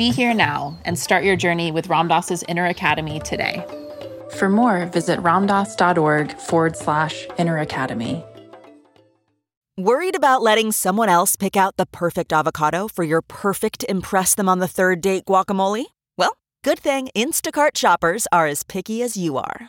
Be here now and start your journey with Ram Dass's Inner Academy today. For more, visit ramdass.org forward slash inner academy. Worried about letting someone else pick out the perfect avocado for your perfect Impress Them on the Third Date guacamole? Well, good thing Instacart shoppers are as picky as you are.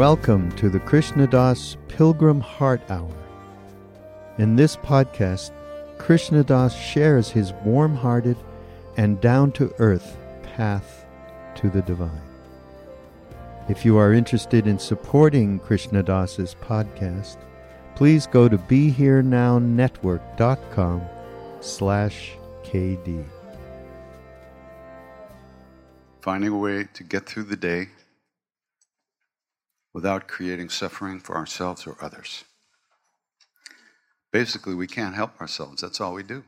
Welcome to the Krishna Das Pilgrim Heart Hour. In this podcast, Krishna Das shares his warm hearted and down to earth path to the divine. If you are interested in supporting Krishna Das's podcast, please go to BeHereNowNetwork.com slash KD. Finding a way to get through the day without creating suffering for ourselves or others. Basically, we can't help ourselves. That's all we do.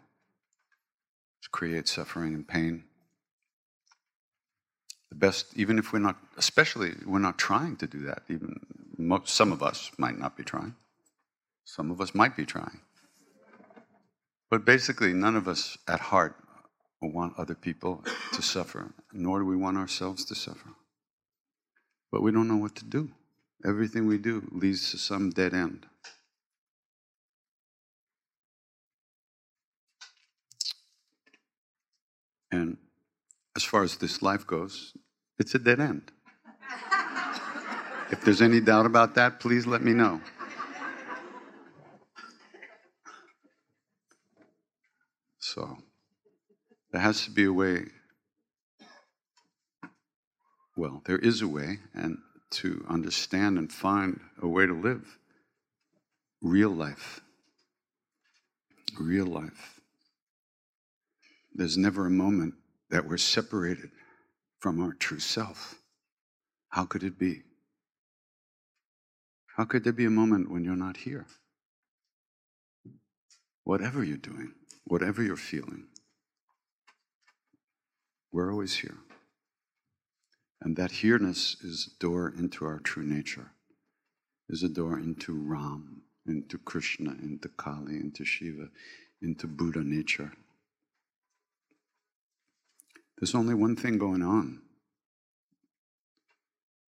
Just create suffering and pain. The best, even if we're not, especially we're not trying to do that. Even most, some of us might not be trying. Some of us might be trying. But basically, none of us at heart want other people to suffer, nor do we want ourselves to suffer. But we don't know what to do. Everything we do leads to some dead end. And as far as this life goes, it's a dead end. if there's any doubt about that, please let me know. So, there has to be a way. Well, there is a way, and to understand and find a way to live real life. Real life. There's never a moment that we're separated from our true self. How could it be? How could there be a moment when you're not here? Whatever you're doing, whatever you're feeling, we're always here. And that here-ness is a door into our true nature, is a door into Ram, into Krishna, into Kali, into Shiva, into Buddha nature. There's only one thing going on.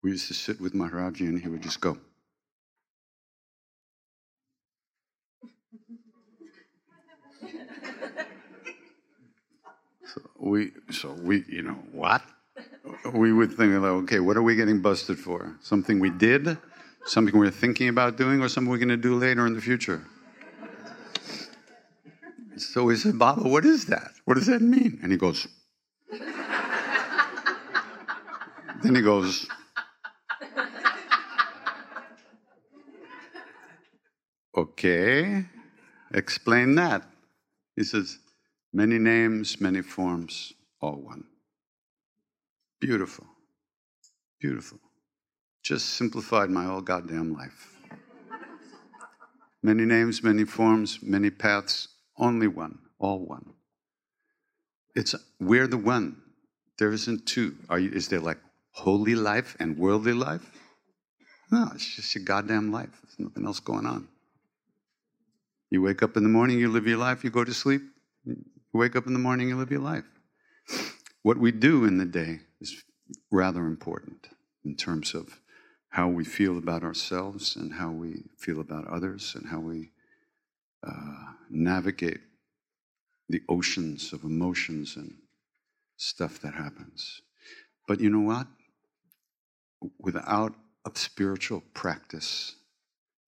We used to sit with Maharaji and he would just go. So we, so we, you know, what? We would think, like, okay, what are we getting busted for? Something we did, something we're thinking about doing, or something we're going to do later in the future? So we said, Baba, what is that? What does that mean? And he goes, then he goes, okay, explain that. He says, Many names, many forms, all one. Beautiful. Beautiful. Just simplified my whole goddamn life. Many names, many forms, many paths, only one, all one. It's we're the one. There isn't two. Are you, is there like holy life and worldly life? No, it's just your goddamn life. There's nothing else going on. You wake up in the morning, you live your life, you go to sleep, you wake up in the morning, you live your life. What we do in the day is rather important in terms of how we feel about ourselves and how we feel about others and how we uh, navigate the oceans of emotions and stuff that happens. But you know what? Without a spiritual practice,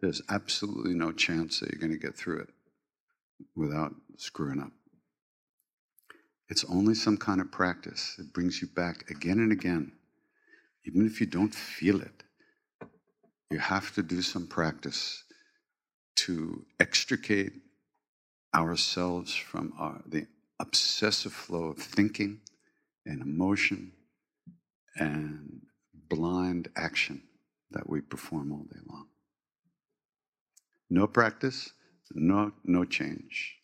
there's absolutely no chance that you're going to get through it without screwing up. It's only some kind of practice. It brings you back again and again. Even if you don't feel it, you have to do some practice to extricate ourselves from our, the obsessive flow of thinking and emotion and blind action that we perform all day long. No practice, no, no change.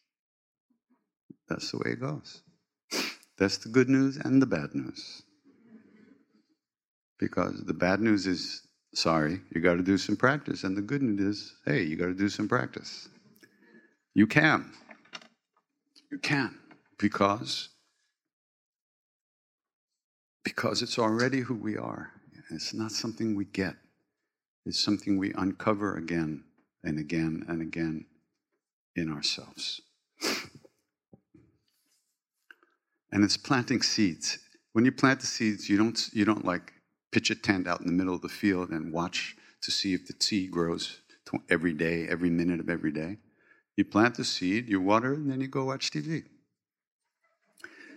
That's the way it goes. That's the good news and the bad news. Because the bad news is, sorry, you got to do some practice. And the good news is, hey, you got to do some practice. You can. You can. Because because it's already who we are. It's not something we get. It's something we uncover again and again and again in ourselves and it's planting seeds. When you plant the seeds, you don't, you don't like pitch a tent out in the middle of the field and watch to see if the seed grows every day, every minute of every day. You plant the seed, you water, and then you go watch TV.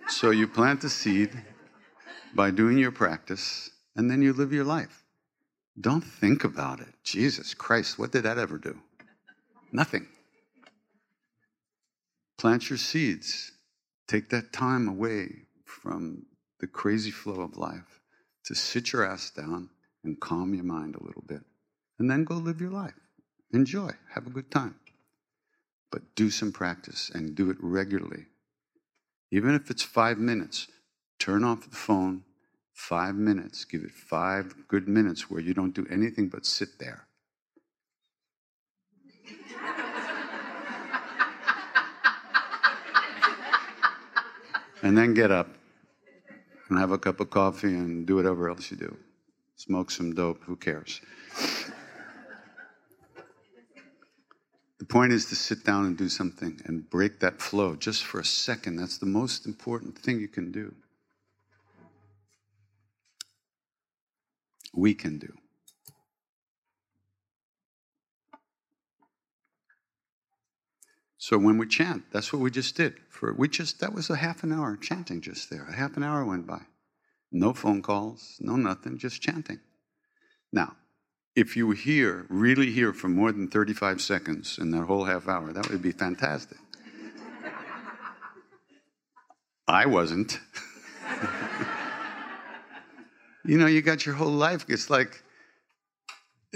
So you plant the seed by doing your practice, and then you live your life. Don't think about it. Jesus Christ, what did that ever do? Nothing. Plant your seeds Take that time away from the crazy flow of life to sit your ass down and calm your mind a little bit. And then go live your life. Enjoy. Have a good time. But do some practice and do it regularly. Even if it's five minutes, turn off the phone, five minutes. Give it five good minutes where you don't do anything but sit there. And then get up and have a cup of coffee and do whatever else you do. Smoke some dope, who cares? The point is to sit down and do something and break that flow just for a second. That's the most important thing you can do. We can do. So when we chant, that's what we just did. For we just that was a half an hour chanting just there. A half an hour went by. No phone calls, no nothing, just chanting. Now, if you hear, really hear for more than 35 seconds in that whole half hour, that would be fantastic. I wasn't. you know, you got your whole life. It's like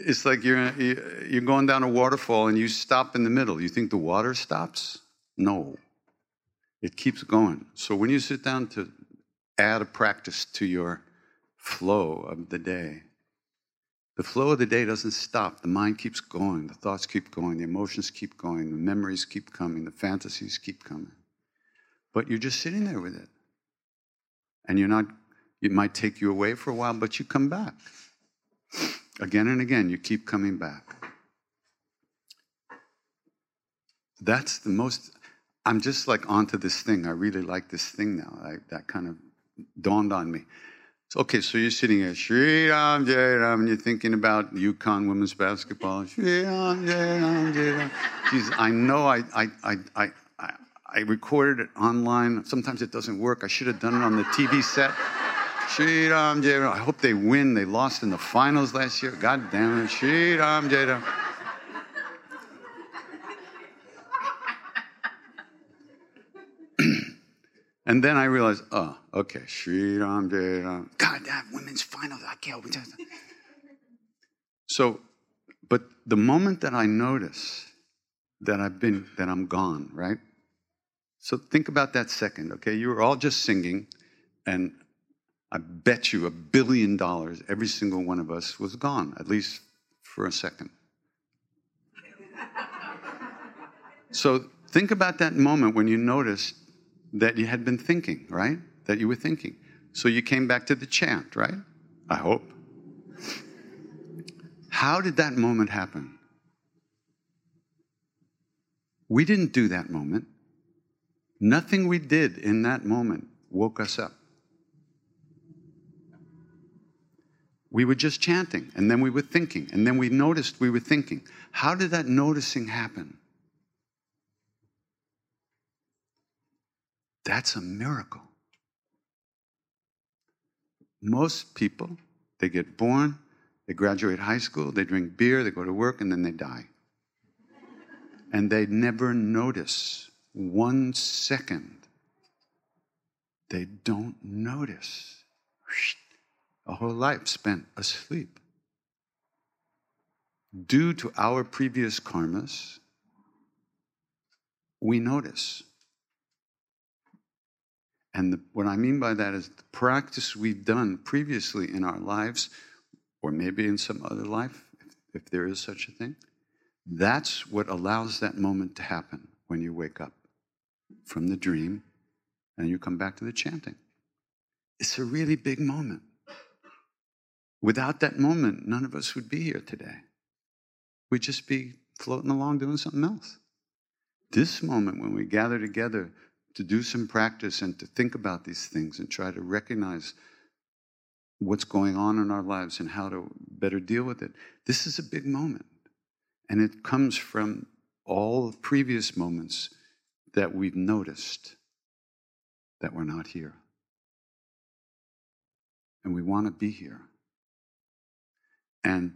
it's like you're, you're going down a waterfall and you stop in the middle. You think the water stops? No, it keeps going. So when you sit down to add a practice to your flow of the day, The flow of the day doesn't stop. The mind keeps going. The thoughts keep going. The emotions keep going. The memories keep coming. The fantasies keep coming. But you're just sitting there with it. And you're not, it might take you away for a while, but you come back. Again and again, you keep coming back. That's the most, I'm just like onto this thing. I really like this thing now. I, that kind of dawned on me. So, Okay, so you're sitting here, Shri Ram Jai Ram, and you're thinking about UConn women's basketball. Shri Ram Jai Ram Jai Ram. I know I, I, I, I, I recorded it online. Sometimes it doesn't work. I should have done it on the TV set. Shri Ram Jai Ram. I hope they win. They lost in the finals last year. God damn it. Shri Ram Jai Ram. And then I realized, oh, okay, Sri Ram Jai Ram. God, that women's finals, I can't. So, but the moment that I notice that I've been, that I'm gone, right? So think about that second, okay? You were all just singing, and I bet you a billion dollars, every single one of us was gone, at least for a second. so think about that moment when you noticed that you had been thinking, right? That you were thinking. So you came back to the chant, right? I hope. How did that moment happen? We didn't do that moment. Nothing we did in that moment woke us up. We were just chanting, and then we were thinking, and then we noticed we were thinking. How did that noticing happen? That's a miracle. Most people, they get born, they graduate high school, they drink beer, they go to work, and then they die. And they never notice one second. They don't notice. A whole life spent asleep. Due to our previous karmas, we notice. And the, what I mean by that is the practice we've done previously in our lives, or maybe in some other life, if, if there is such a thing, that's what allows that moment to happen when you wake up from the dream and you come back to the chanting. It's a really big moment. Without that moment, none of us would be here today. We'd just be floating along doing something else. This moment, when we gather together to do some practice and to think about these things and try to recognize what's going on in our lives and how to better deal with it. This is a big moment. And it comes from all previous moments that we've noticed that we're not here. And we want to be here. And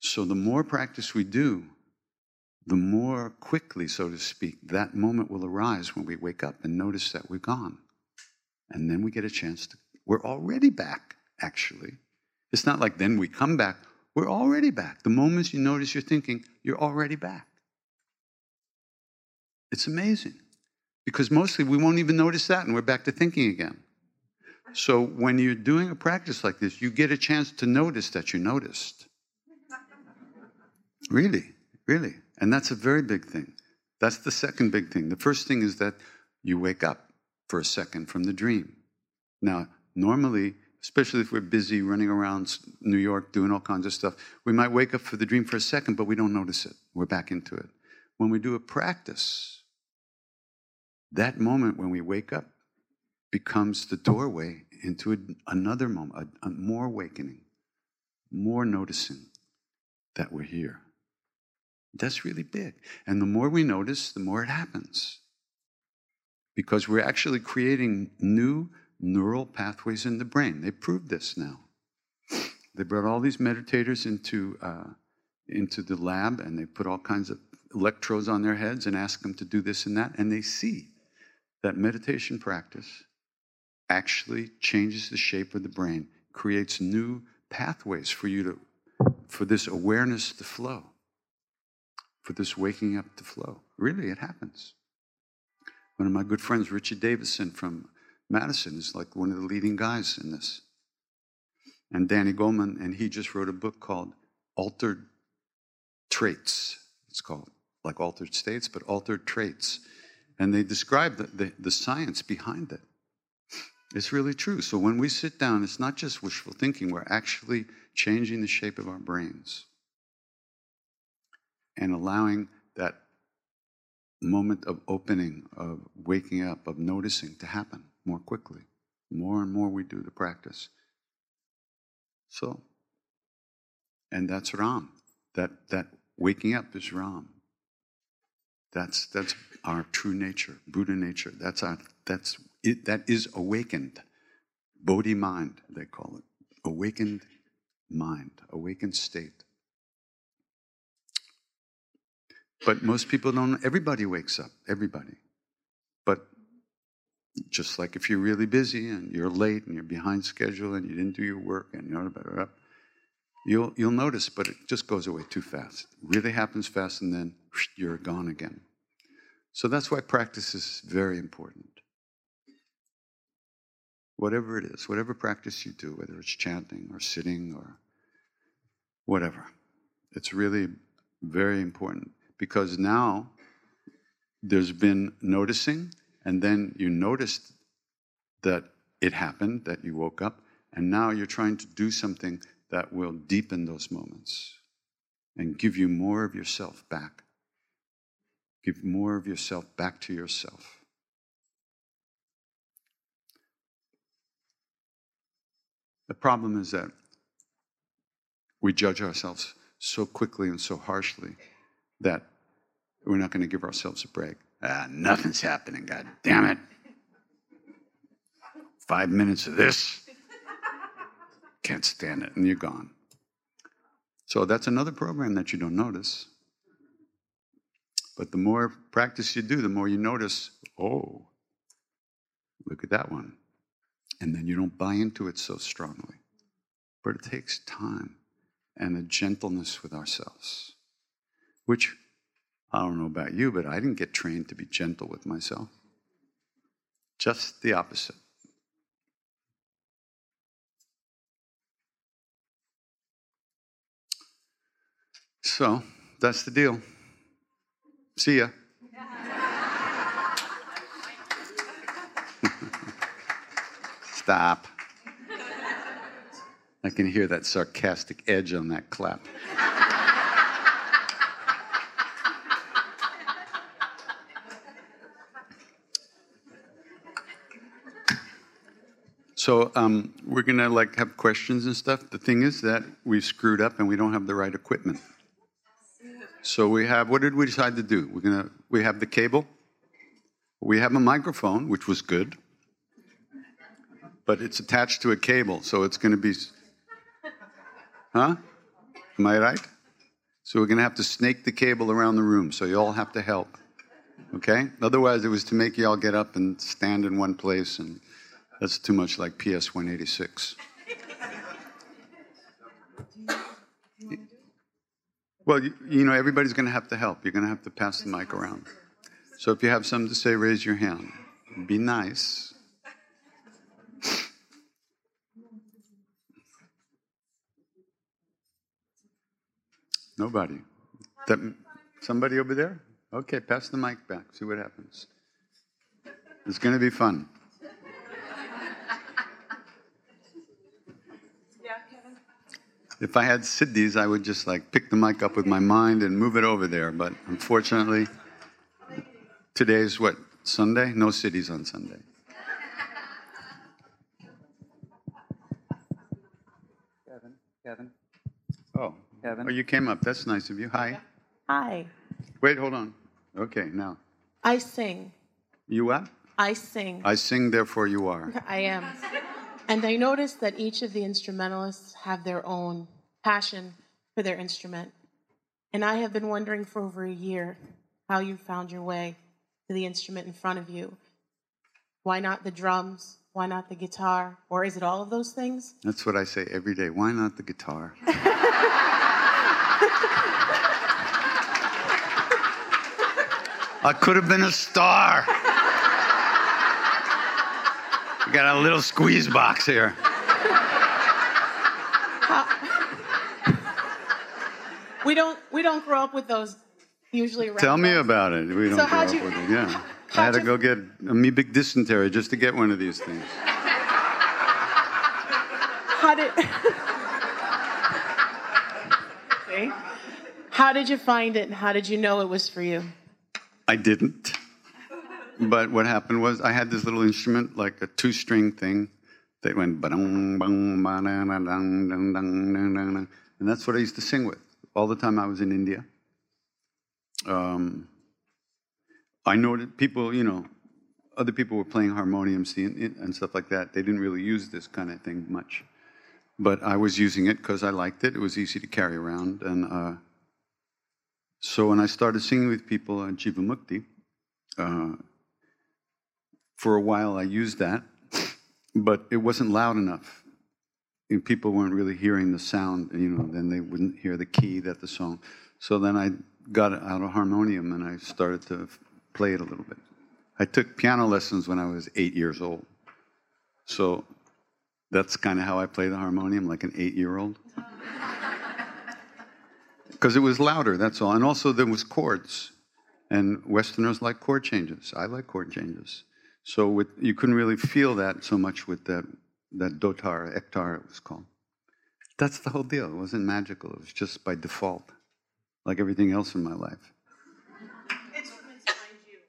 so the more practice we do, the more quickly, so to speak, that moment will arise when we wake up and notice that we're gone. And then we get a chance to, we're already back, actually. It's not like then we come back, we're already back. The moments you notice you're thinking, you're already back. It's amazing because mostly we won't even notice that and we're back to thinking again. So when you're doing a practice like this, you get a chance to notice that you noticed. Really, really. And that's a very big thing. That's the second big thing. The first thing is that you wake up for a second from the dream. Now, normally, especially if we're busy running around New York doing all kinds of stuff, we might wake up for the dream for a second, but we don't notice it. We're back into it. When we do a practice, that moment when we wake up becomes the doorway into another moment, a, a more awakening, more noticing that we're here. That's really big. And the more we notice, the more it happens. Because we're actually creating new neural pathways in the brain. They proved this now. They brought all these meditators into, uh, into the lab and they put all kinds of electrodes on their heads and ask them to do this and that. And they see that meditation practice actually changes the shape of the brain, creates new pathways for you to, for this awareness to flow for this waking up to flow. Really, it happens. One of my good friends, Richard Davidson from Madison, is like one of the leading guys in this. And Danny Goleman, and he just wrote a book called altered traits. It's called like altered states, but altered traits. And they describe the, the, the science behind it. It's really true. So when we sit down, it's not just wishful thinking, we're actually changing the shape of our brains and allowing that moment of opening, of waking up, of noticing to happen more quickly. More and more we do the practice. So, and that's Ram. That, that waking up is Ram. That's, that's our true nature, Buddha nature. That's our, that's it, that is awakened. Bodhi mind, they call it. Awakened mind, awakened state. But most people don't, everybody wakes up, everybody. But just like if you're really busy and you're late and you're behind schedule and you didn't do your work and you're blah, you'll, you'll notice, but it just goes away too fast. Really happens fast and then you're gone again. So that's why practice is very important. Whatever it is, whatever practice you do, whether it's chanting or sitting or whatever, it's really very important because now there's been noticing, and then you noticed that it happened, that you woke up, and now you're trying to do something that will deepen those moments and give you more of yourself back. Give more of yourself back to yourself. The problem is that we judge ourselves so quickly and so harshly that we're not going to give ourselves a break. Ah, nothing's happening, God damn it. Five minutes of this. Can't stand it, and you're gone. So that's another program that you don't notice. But the more practice you do, the more you notice, oh, look at that one. And then you don't buy into it so strongly. But it takes time and a gentleness with ourselves which I don't know about you, but I didn't get trained to be gentle with myself. Just the opposite. So that's the deal. See ya. Stop. I can hear that sarcastic edge on that clap. So um, we're gonna like have questions and stuff. The thing is that we've screwed up and we don't have the right equipment. So we have. What did we decide to do? We're gonna. We have the cable. We have a microphone, which was good, but it's attached to a cable, so it's gonna be. Huh? Am I right? So we're gonna have to snake the cable around the room. So you all have to help. Okay. Otherwise, it was to make you all get up and stand in one place and that's too much like PS 186. Well, you, know, everybody's going to have to help. You're going to have to pass the mic around. So if you have something to say, raise your hand. Be nice. Nobody. That, somebody over there? Okay, pass the mic back. See what happens. It's going to be fun. Yeah, Kevin. If I had siddhis, I would just like pick the mic up with my mind and move it over there. But unfortunately, today's what, Sunday? No siddhis on Sunday. Kevin, Kevin. Oh, Oh, you came up. That's nice of you. Hi. Hi. Wait, hold on. Okay, now. I sing. You what? I sing. I sing, therefore you are. I am. And I noticed that each of the instrumentalists have their own passion for their instrument. And I have been wondering for over a year how you found your way to the instrument in front of you. Why not the drums? Why not the guitar? Or is it all of those things? That's what I say every day. Why not the guitar? I could have been a star. We got a little squeeze box here. we don't we don't grow up with those usually around. Tell me us. about it. We don't So grow how'd up you- with it. Yeah. I had to go get amoebic dysentery just to get one of these things. How did See? How did you find it and how did you know it was for you? I didn't. But what happened was I had this little instrument, like a two string thing, that went and that's what I used to sing with all the time I was in India. Um, I noted people, you know, other people were playing harmonium see, and, and stuff like that. They didn't really use this kind of thing much. But I was using it because I liked it. It was easy to carry around. And uh, so when I started singing with people at Jivamukti, uh, for a while I used that, but it wasn't loud enough. And people weren't really hearing the sound, you know, then they wouldn't hear the key that the song. So then I got out a harmonium and I started to play it a little bit. I took piano lessons when I was eight years old. So that's kind of how I play the harmonium, like an eight year old. Because it was louder, that's all. And also there was chords. And Westerners like chord changes. I like chord changes. So with, you couldn't really feel that so much with that, that dotar, ektar it was called. That's the whole deal. It wasn't magical. It was just by default, like everything else in my life.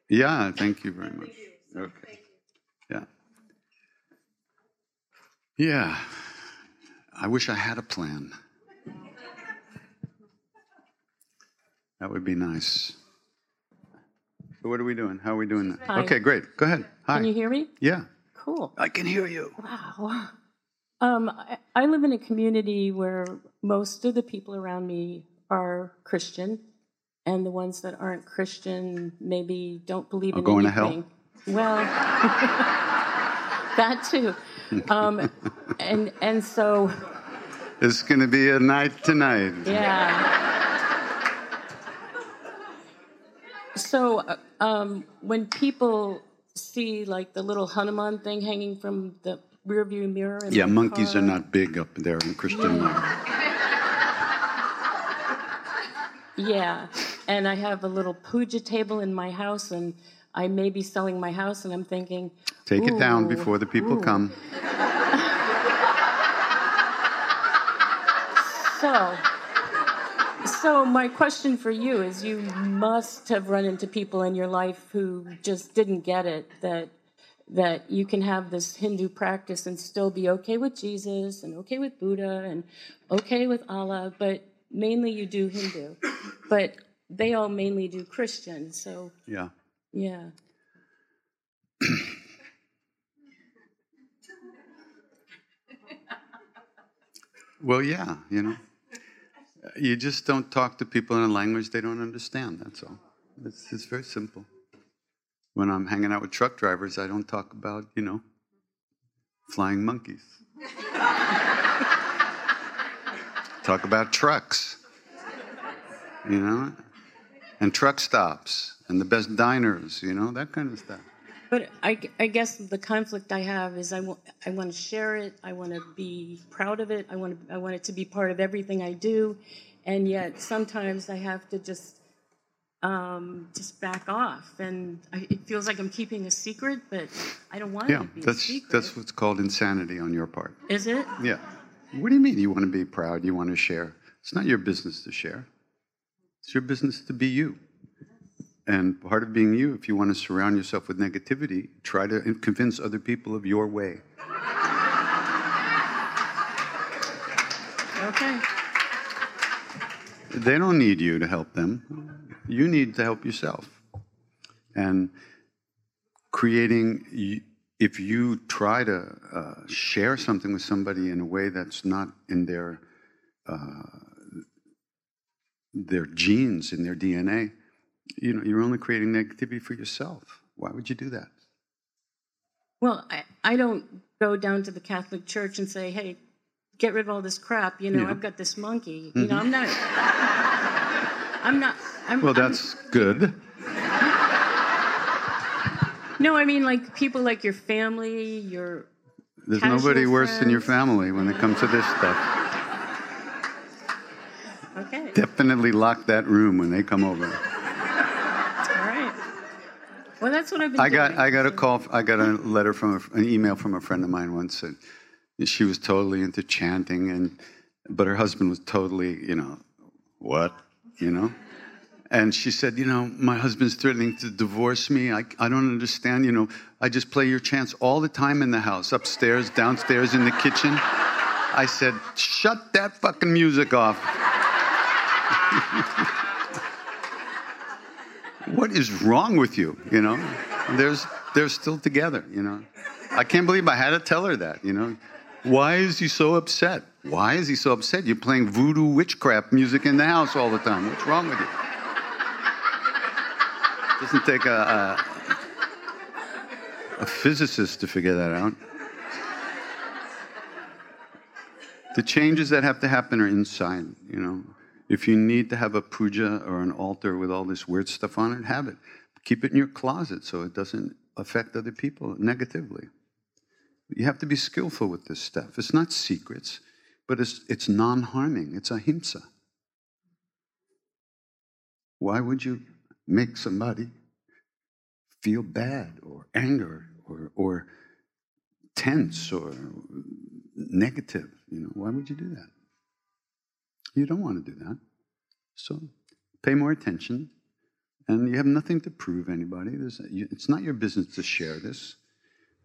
Yeah, thank you very much. Okay. Yeah. Yeah. I wish I had a plan. That would be nice. So what are we doing? How are we doing that? Hi. Okay, great. Go ahead. Hi. Can you hear me? yeah, Cool. I can hear you. Wow. Um, I, I live in a community where most of the people around me are Christian, and the ones that aren't Christian maybe don't believe Are in going to hell? Well, that too. Um, and and so It's going to be a night tonight. yeah. So uh, um, when people see like the little Hanuman thing hanging from the rearview mirror, Yeah, monkeys car, are not big up there in Christian. Yeah, and I have a little puja table in my house, and I may be selling my house, and I'm thinking, Take it down before the people ooh." come. So, so my question for you is: You must have run into people in your life who just didn't get it that that you can have this Hindu practice and still be okay with Jesus and okay with Buddha and okay with Allah, but mainly you do Hindu, but they all mainly do Christian. So, Yeah. yeah. Well, yeah, you know. You just don't talk to people in a language they don't understand, that's all. It's, it's very simple. When I'm hanging out with truck drivers, I don't talk about, you know, flying monkeys. talk about trucks, you know, and truck stops and the best diners, you know, that kind of stuff. But I, I guess the conflict I have is I want, I want to share it. I want to be proud of it. I want, I want it to be part of everything I do. And yet sometimes I have to just, um, just back off. And I, it feels like I'm keeping a secret, but I don't want Yeah, to be a that's, secret. that's what's called insanity on your part. Is it? Yeah. What do you mean you want to be proud? You want to share? It's not your business to share. It's your business to be you. And part of being you, if you want to surround yourself with negativity, try to convince other people of your way. Okay. They don't need you to help them. You need to help yourself. And creating, if you try to uh, share something with somebody in a way that's not in their uh, their genes, in their DNA, you know, you're only creating negativity for yourself. Why would you do that? Well, I, I don't go down to the Catholic Church and say, hey, get rid of all this crap. You know, Yeah. I've got this monkey. You know, mm-hmm. I'm not. I'm not. I'm, Well, I'm- that's good. No, I mean like people like your family, your There's nobody worse than your family when it comes to this stuff. okay. Definitely lock that room when they come over. Well, that's what I've been I got doing. I got a call. I got a letter from a, an email from a friend of mine once. Said she was totally into chanting, and but her husband was totally, you know, what, you know. And she said, you know, my husband's threatening to divorce me. I, I don't understand. You know, I just play your chants all the time in the house, upstairs, downstairs, in the kitchen. I said, shut that fucking music off. what is wrong with you? You know, there's they're still together. You know, I can't believe I had to tell her that. You know, why is he so upset? Why is he so upset? You're playing voodoo witchcraft music in the house all the time. What's wrong with you? Doesn't take a, a, a physicist to figure that out. The changes that have to happen are inside, you know. If you need to have a puja or an altar with all this weird stuff on it, have it. Keep it in your closet so it doesn't affect other people negatively. You have to be skillful with this stuff. It's not secrets, but it's, it's non harming, it's ahimsa. Why would you make somebody feel bad or anger or, or tense or negative? You know, why would you do that? You don't want to do that. So pay more attention. And you have nothing to prove anybody. There's, it's not your business to share this.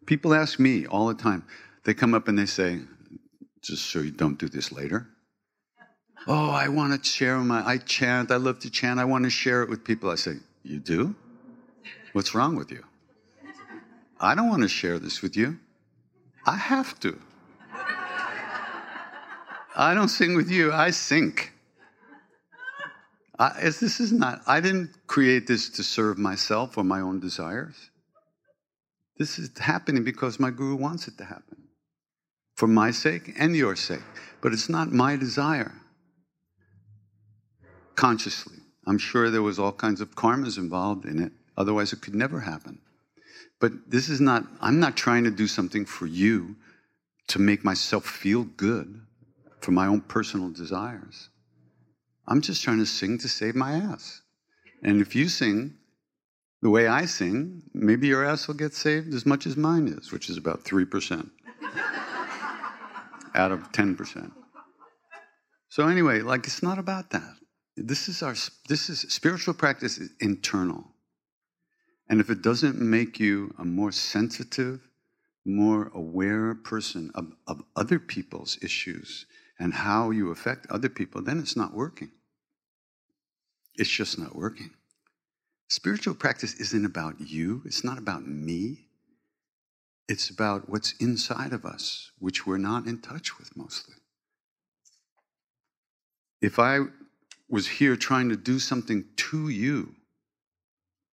People ask me all the time. They come up and they say, just so you don't do this later. Oh, I want to share my, I chant, I love to chant, I want to share it with people. I say, You do? What's wrong with you? I don't want to share this with you. I have to. I don't sing with you, I sink. I, this is not, I didn't create this to serve myself or my own desires. This is happening because my guru wants it to happen for my sake and your sake. But it's not my desire. Consciously. I'm sure there was all kinds of karmas involved in it. Otherwise, it could never happen. But this is not, I'm not trying to do something for you to make myself feel good for my own personal desires. I'm just trying to sing to save my ass. And if you sing the way I sing, maybe your ass will get saved as much as mine is, which is about 3% out of 10%. So anyway, like it's not about that. This is our this is spiritual practice is internal. And if it doesn't make you a more sensitive, more aware person of, of other people's issues and how you affect other people, then it's not working. It's just not working. Spiritual practice isn't about you, it's not about me. It's about what's inside of us, which we're not in touch with mostly. If I was here trying to do something to you,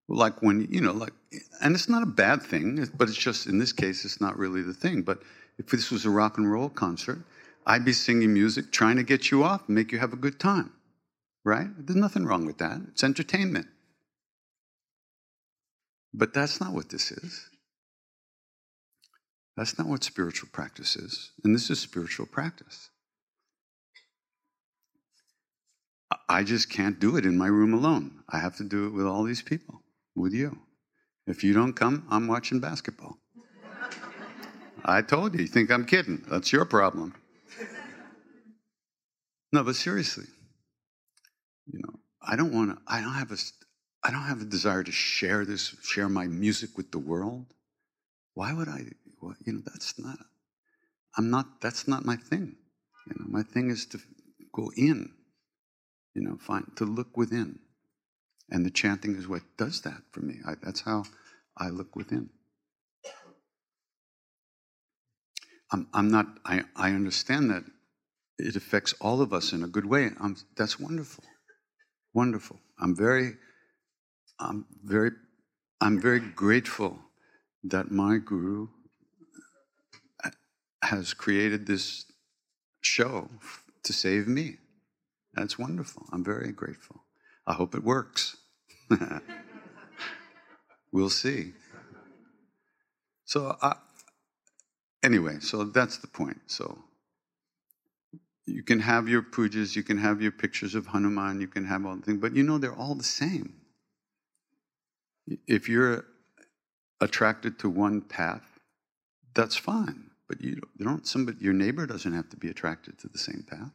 like when, you know, like, and it's not a bad thing, but it's just, in this case, it's not really the thing. But if this was a rock and roll concert, I'd be singing music trying to get you off, and make you have a good time, right? There's nothing wrong with that. It's entertainment. But that's not what this is. That's not what spiritual practice is. And this is spiritual practice. I just can't do it in my room alone. I have to do it with all these people, with you. If you don't come, I'm watching basketball. I told you, you think I'm kidding. That's your problem. No, but seriously, you know, I don't want to, I don't have a, I don't have a desire to share this, share my music with the world. Why would I? Well, you know, that's not, I'm not, that's not my thing. You know, my thing is to go in, you know, find, to look within. And the chanting is what does that for me. I, that's how I look within. I'm, I'm not, I, I understand that it affects all of us in a good way. I'm, that's wonderful. Wonderful. I'm very, I'm very, I'm very grateful that my guru uh, has created this show to save me. That's wonderful. I'm very grateful. I hope it works. we'll see. So, I, anyway, so that's the point. So, You can have your pujas, you can have your pictures of Hanuman, you can have all the things, but you know they're all the same. If you're attracted to one path, that's fine. But you don't, somebody, your neighbor doesn't have to be attracted to the same path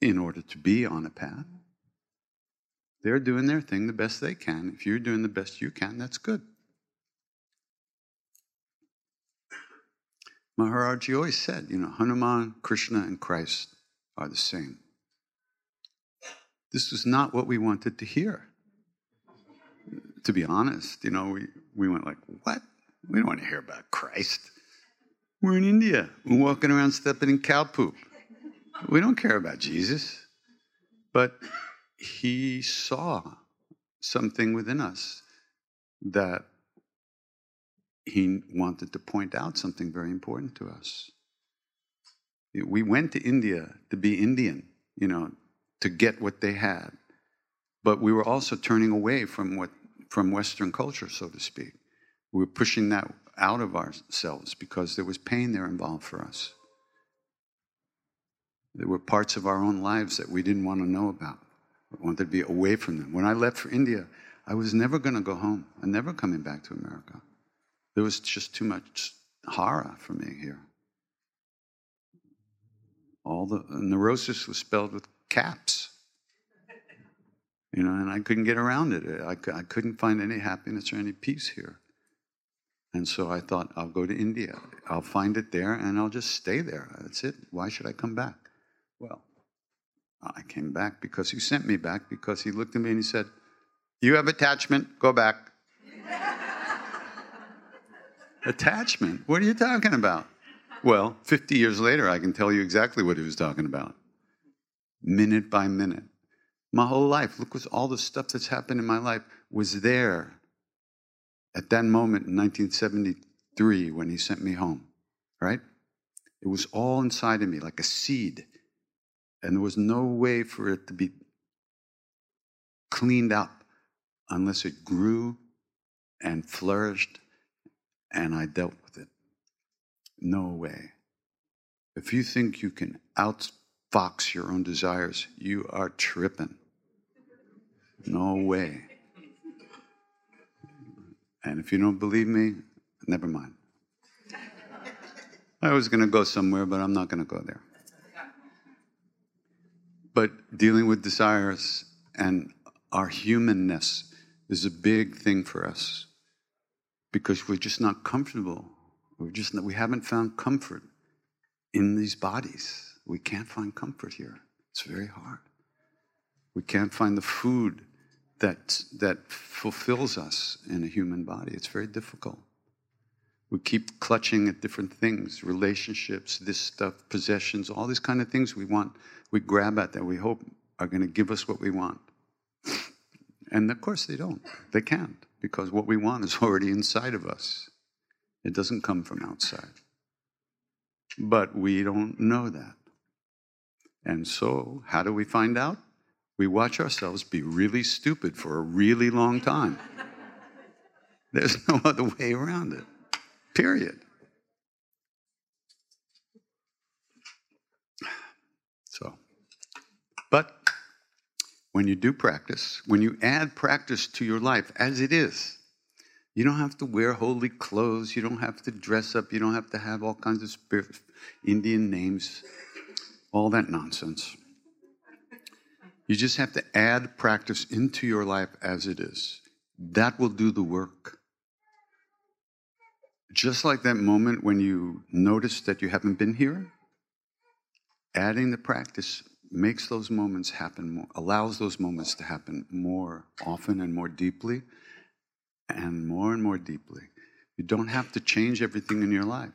in order to be on a path. They're doing their thing the best they can. If you're doing the best you can, that's good. Maharaji always said, you know, Hanuman, Krishna, and Christ are the same. This was not what we wanted to hear. To be honest, you know, we, we went like, what? We don't want to hear about Christ. We're in India. We're walking around stepping in cow poop. We don't care about Jesus. But he saw something within us that he wanted to point out something very important to us. We went to India to be Indian, you know, to get what they had. But we were also turning away from what from Western culture, so to speak. We were pushing that out of ourselves because there was pain there involved for us. There were parts of our own lives that we didn't want to know about. We wanted to be away from them. When I left for India, I was never going to go home. I'm never coming back to America. There was just too much horror for me here. All the neurosis was spelled with caps. You know, and I couldn't get around it. I, I couldn't find any happiness or any peace here. And so I thought, I'll go to India. I'll find it there and I'll just stay there. That's it. Why should I come back? Well, I came back because he sent me back because he looked at me and he said, You have attachment, go back. Attachment? What are you talking about? Well, 50 years later, I can tell you exactly what he was talking about. Minute by minute. My whole life, look what all the stuff that's happened in my life was there at that moment in 1973 when he sent me home, right? It was all inside of me like a seed. And there was no way for it to be cleaned up unless it grew and flourished and I dealt with it. No way. If you think you can outfox your own desires, you are tripping. No way. And if you don't believe me, never mind. I was going to go somewhere, but I'm not going to go there. But dealing with desires and our humanness is a big thing for us because we're just not comfortable. We're just we haven't found comfort in these bodies. We can't find comfort here. It's very hard. We can't find the food that, that fulfills us in a human body. It's very difficult. We keep clutching at different things, relationships, this stuff, possessions, all these kind of things we want. We grab at that we hope are going to give us what we want. And of course they don't. They can't because what we want is already inside of us. It doesn't come from outside. But we don't know that. And so, how do we find out? we watch ourselves be really stupid for a really long time. There's no other way around it, period. So, but when you do practice, when you add practice to your life as it is, you don't have to wear holy clothes, you don't have to dress up, you don't have to have all kinds of spirit, Indian names, all that nonsense. You just have to add practice into your life as it is. That will do the work. Just like that moment when you notice that you haven't been here, adding the practice makes those moments happen more, allows those moments to happen more often and more deeply, and more and more deeply. You don't have to change everything in your life.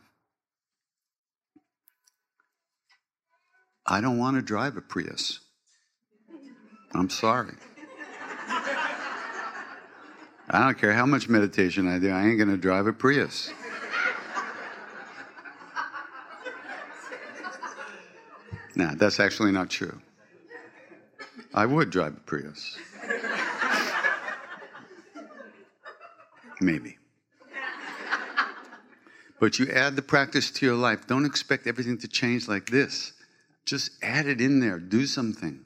I don't want to drive a Prius. I'm sorry. I don't care how much meditation I do, I ain't going to drive a Prius. Nah, that's actually not true. I would drive a Prius. Maybe. But you add the practice to your life. Don't expect everything to change like this. Just add it in there, do something.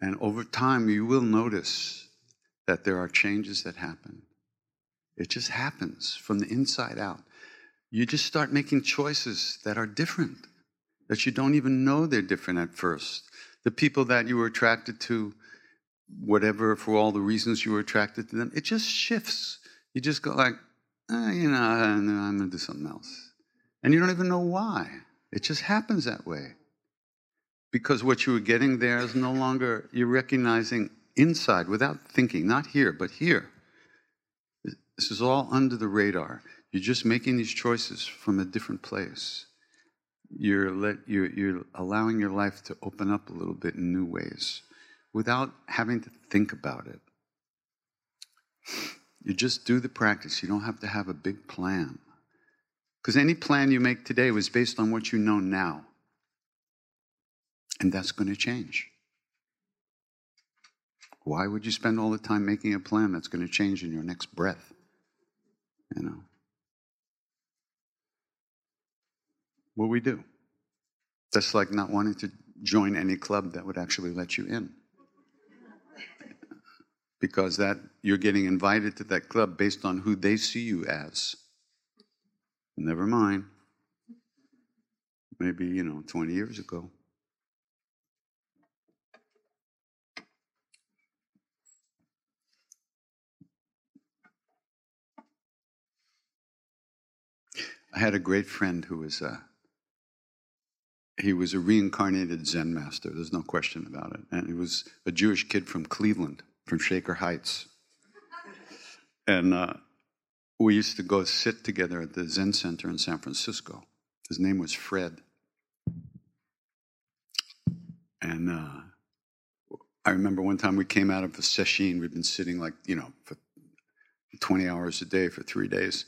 And over time, you will notice that there are changes that happen. It just happens from the inside out. You just start making choices that are different, that you don't even know they're different at first. The people that you were attracted to, whatever, for all the reasons you were attracted to them, it just shifts. You just go like, eh, you know, I'm going to do something else. And you don't even know why. It just happens that way. Because what you were getting there is no longer, you're recognizing inside without thinking, not here, but here. This is all under the radar. You're just making these choices from a different place. You're, let, you're, you're allowing your life to open up a little bit in new ways without having to think about it. You just do the practice. You don't have to have a big plan. Because any plan you make today was based on what you know now. And that's going to change. Why would you spend all the time making a plan that's going to change in your next breath? You know? What we do. That's like not wanting to join any club that would actually let you in. Because that you're getting invited to that club based on who they see you as. Never mind. Maybe, you know, 20 years ago. I had a great friend who was a, he was a reincarnated Zen master. There's no question about it. And he was a Jewish kid from Cleveland, from Shaker Heights. And uh, we used to go sit together at the Zen Center in San Francisco. His name was Fred. And uh, I remember one time we came out of a sesshin. We'd been sitting like, you know, for 20 hours a day for three days.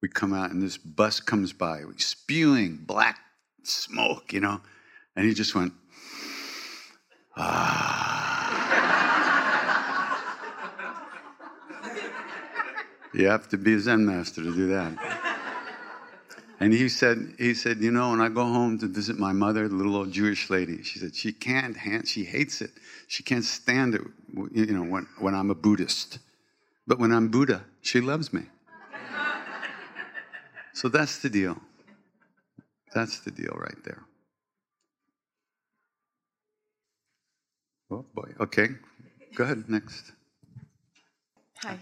We come out and this bus comes by, spewing black smoke, you know. And he just went, ah. You have to be a Zen master to do that. And he said, he said, you know, when I go home to visit my mother, the little old Jewish lady, she said she can't, she hates it. She can't stand it, you know, when, when I'm a Buddhist. But when I'm Buddha, she loves me. So that's the deal. That's the deal right there. Oh boy. Okay. Go ahead. Next. Hi.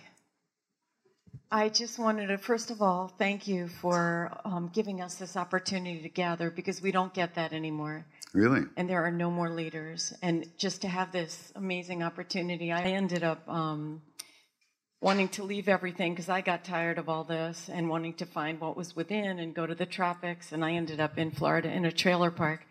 I just wanted to, first of all, thank you for um, giving us this opportunity to gather because we don't get that anymore. Really? And there are no more leaders. And just to have this amazing opportunity, I ended up um, wanting to leave everything because I got tired of all this and wanting to find what was within and go to the tropics. And I ended up in Florida in a trailer park.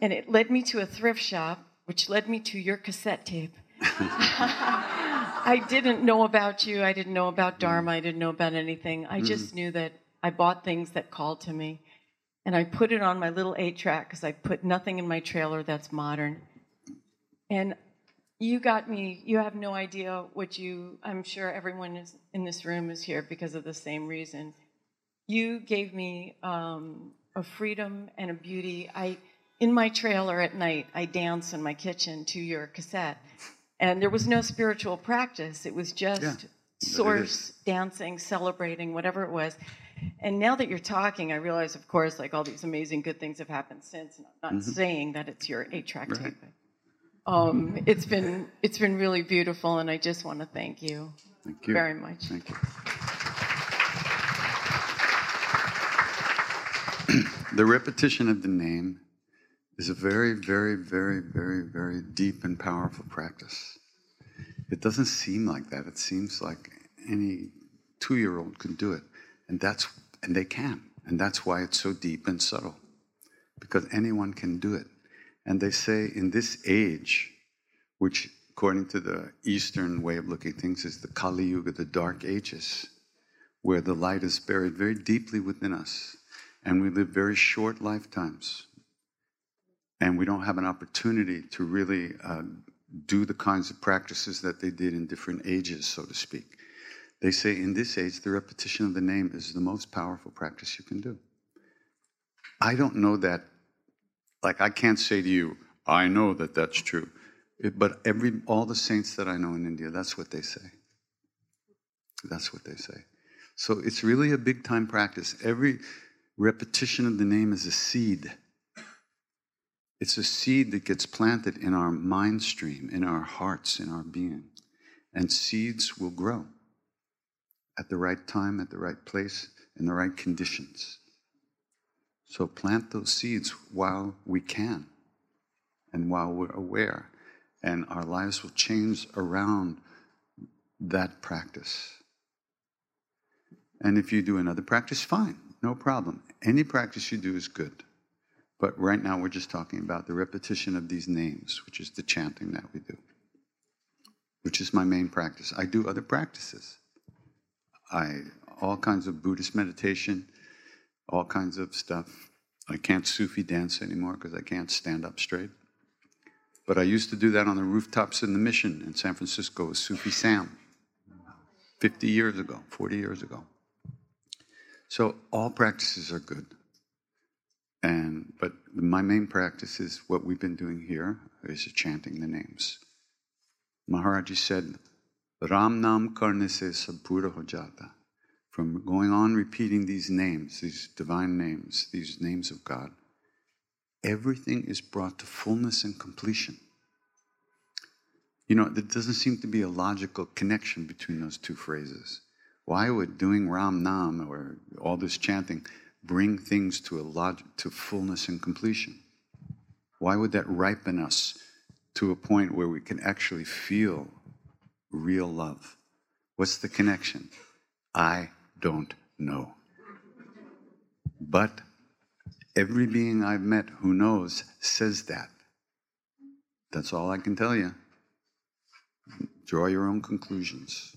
And it led me to a thrift shop, which led me to your cassette tape. I didn't know about you. I didn't know about Dharma. I didn't know about anything. I just mm. knew that I bought things that called to me. And I put it on my little eight track because I put nothing in my trailer that's modern. And you got me, you have no idea what you, I'm sure everyone is in this room is here because of the same reason. You gave me um, a freedom and a beauty. I, in my trailer at night, I dance in my kitchen to your cassette. And there was no spiritual practice. It was just yeah, source dancing, celebrating, whatever it was. And now that you're talking, I realize, of course, like all these amazing good things have happened since. And I'm not mm-hmm. saying that it's your eight-track right. tape. Um, it's been it's been really beautiful, and I just want to thank you, thank you. very much. Thank you. the repetition of the name is a very, very, very, very, very deep and powerful practice. It doesn't seem like that. It seems like any two year old can do it. And that's and they can. And that's why it's so deep and subtle. Because anyone can do it. And they say in this age, which according to the Eastern way of looking at things is the Kali Yuga, the dark ages, where the light is buried very deeply within us. And we live very short lifetimes and we don't have an opportunity to really uh, do the kinds of practices that they did in different ages, so to speak. They say in this age, the repetition of the name is the most powerful practice you can do. I don't know that Like I can't say to you, I know that that's true. It, but every all the saints that I know in India, that's what they say. That's what they say. So it's really a big time practice. Every repetition of the name is a seed. It's a seed that gets planted in our mind stream, in our hearts, in our being. And seeds will grow at the right time, at the right place, in the right conditions. So plant those seeds while we can and while we're aware. And our lives will change around that practice. And if you do another practice, fine, no problem. Any practice you do is good. But right now we're just talking about the repetition of these names, which is the chanting that we do, which is my main practice. I do other practices. I all kinds of Buddhist meditation, all kinds of stuff. I can't Sufi dance anymore because I can't stand up straight. But I used to do that on the rooftops in the mission in San Francisco with Sufi Sam 50 years ago, 40 years ago. So all practices are good. And but my main practice is what we've been doing here is chanting the names. Maharaji said, Ram Nam Karne se Sabpura Hojata. From going on repeating these names, these divine names, these names of God, everything is brought to fullness and completion. You know, there doesn't seem to be a logical connection between those two phrases. Why would doing Ram Nam or all this chanting bring things to a log- to fullness and completion? Why would that ripen us to a point where we can actually feel real love? What's the connection? I don't know. But every being I've met who knows says that. That's all I can tell you. Draw your own conclusions.